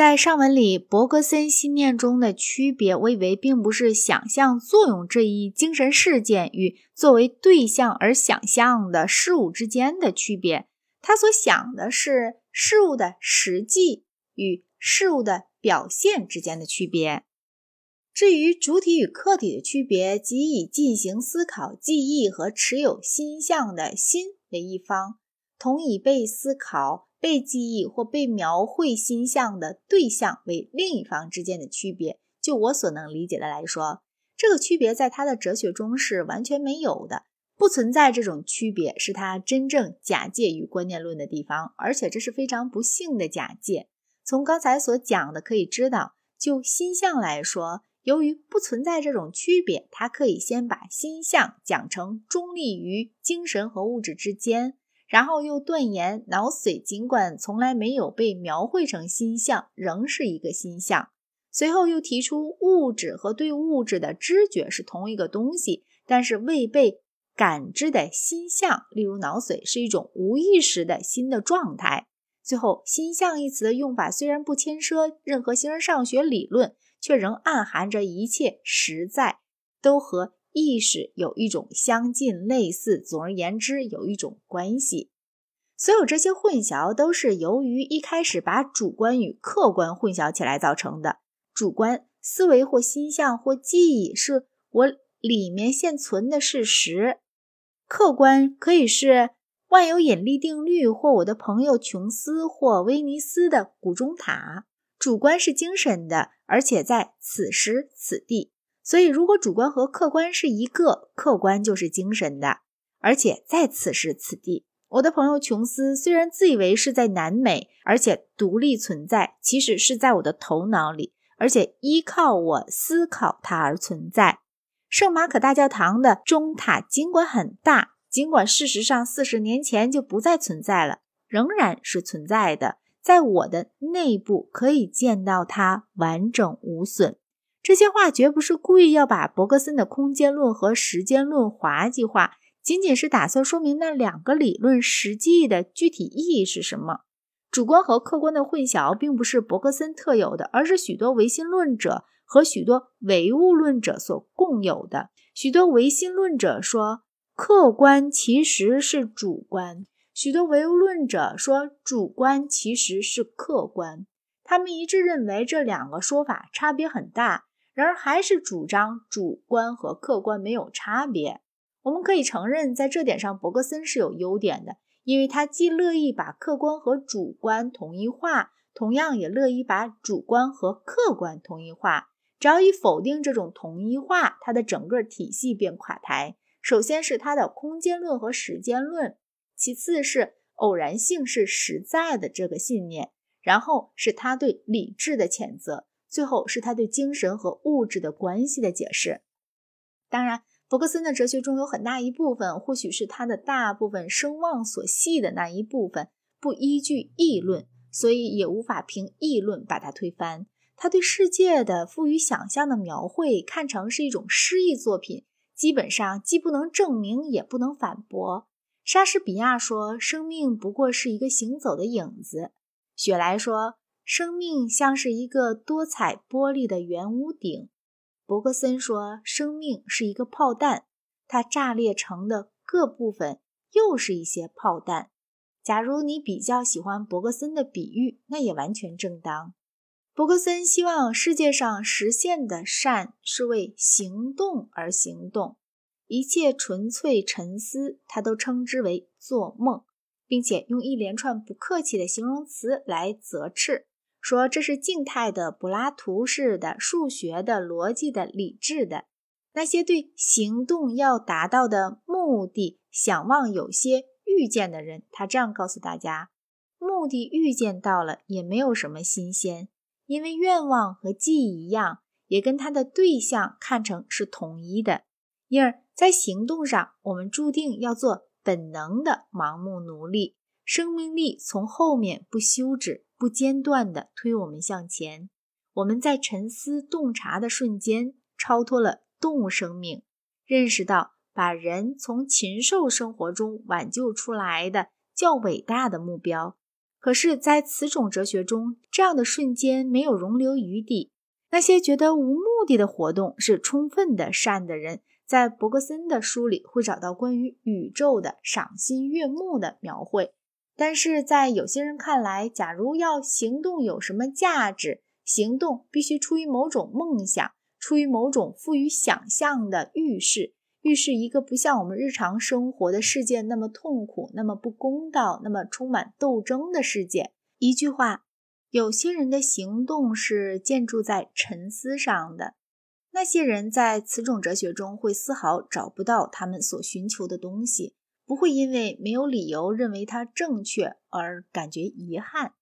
在上文里，伯格森信念中的区别，我以为并不是想象作用这一精神事件与作为对象而想象的事物之间的区别，他所想的是事物的实际与事物的表现之间的区别。至于主体与客体的区别，即以进行思考、记忆和持有心象的心为一方，同以被思考。被记忆或被描绘心象的对象为另一方之间的区别，就我所能理解的来说，这个区别在他的哲学中是完全没有的，不存在这种区别，是他真正假借于观念论的地方，而且这是非常不幸的假借。从刚才所讲的可以知道，就心象来说，由于不存在这种区别，他可以先把心象讲成中立于精神和物质之间。然后又断言，脑髓尽管从来没有被描绘成心象，仍是一个心象。随后又提出，物质和对物质的知觉是同一个东西，但是未被感知的心象，例如脑髓，是一种无意识的新的状态。最后，心象一词的用法虽然不牵涉任何形而上学理论，却仍暗含着一切实在都和。意识有一种相近、类似，总而言之，有一种关系。所有这些混淆都是由于一开始把主观与客观混淆起来造成的。主观思维或心象或记忆是我里面现存的事实，客观可以是万有引力定律或我的朋友琼斯或威尼斯的古钟塔。主观是精神的，而且在此时此地。所以，如果主观和客观是一个，客观就是精神的，而且在此时此地。我的朋友琼斯虽然自以为是在南美，而且独立存在，其实是在我的头脑里，而且依靠我思考它而存在。圣马可大教堂的钟塔尽管很大，尽管事实上四十年前就不再存在了，仍然是存在的，在我的内部可以见到它完整无损。这些话绝不是故意要把伯格森的空间论和时间论滑稽化，仅仅是打算说明那两个理论实际的具体意义是什么。主观和客观的混淆并不是伯格森特有的，而是许多唯心论者和许多唯物论者所共有的。许多唯心论者说客观其实是主观，许多唯物论者说主观其实是客观。他们一致认为这两个说法差别很大。然而，还是主张主观和客观没有差别。我们可以承认，在这点上，伯格森是有优点的，因为他既乐意把客观和主观统一化，同样也乐意把主观和客观统一化。只要一否定这种统一化，他的整个体系便垮台。首先是他的空间论和时间论，其次是偶然性是实在的这个信念，然后是他对理智的谴责。最后是他对精神和物质的关系的解释。当然，弗格森的哲学中有很大一部分，或许是他的大部分声望所系的那一部分，不依据议论，所以也无法凭议论把它推翻。他对世界的富于想象的描绘，看成是一种诗意作品，基本上既不能证明，也不能反驳。莎士比亚说：“生命不过是一个行走的影子。”雪莱说。生命像是一个多彩玻璃的圆屋顶。伯格森说，生命是一个炮弹，它炸裂成的各部分又是一些炮弹。假如你比较喜欢伯格森的比喻，那也完全正当。伯格森希望世界上实现的善是为行动而行动，一切纯粹沉思，他都称之为做梦，并且用一连串不客气的形容词来责斥。说这是静态的、柏拉图式的、数学的、逻辑的、理智的。那些对行动要达到的目的想望有些预见的人，他这样告诉大家：目的预见到了，也没有什么新鲜，因为愿望和记忆一样，也跟他的对象看成是统一的。因而，在行动上，我们注定要做本能的盲目奴隶，生命力从后面不休止。不间断地推我们向前，我们在沉思洞察的瞬间超脱了动物生命，认识到把人从禽兽生活中挽救出来的较伟大的目标。可是，在此种哲学中，这样的瞬间没有容留余地。那些觉得无目的的活动是充分的善的人，在伯格森的书里会找到关于宇宙的赏心悦目的描绘。但是在有些人看来，假如要行动有什么价值，行动必须出于某种梦想，出于某种富于想象的预示，预示一个不像我们日常生活的世界那么痛苦、那么不公道、那么充满斗争的世界。一句话。有些人的行动是建筑在沉思上的，那些人在此种哲学中会丝毫找不到他们所寻求的东西，不会因为没有理由认为它正确而感觉遗憾。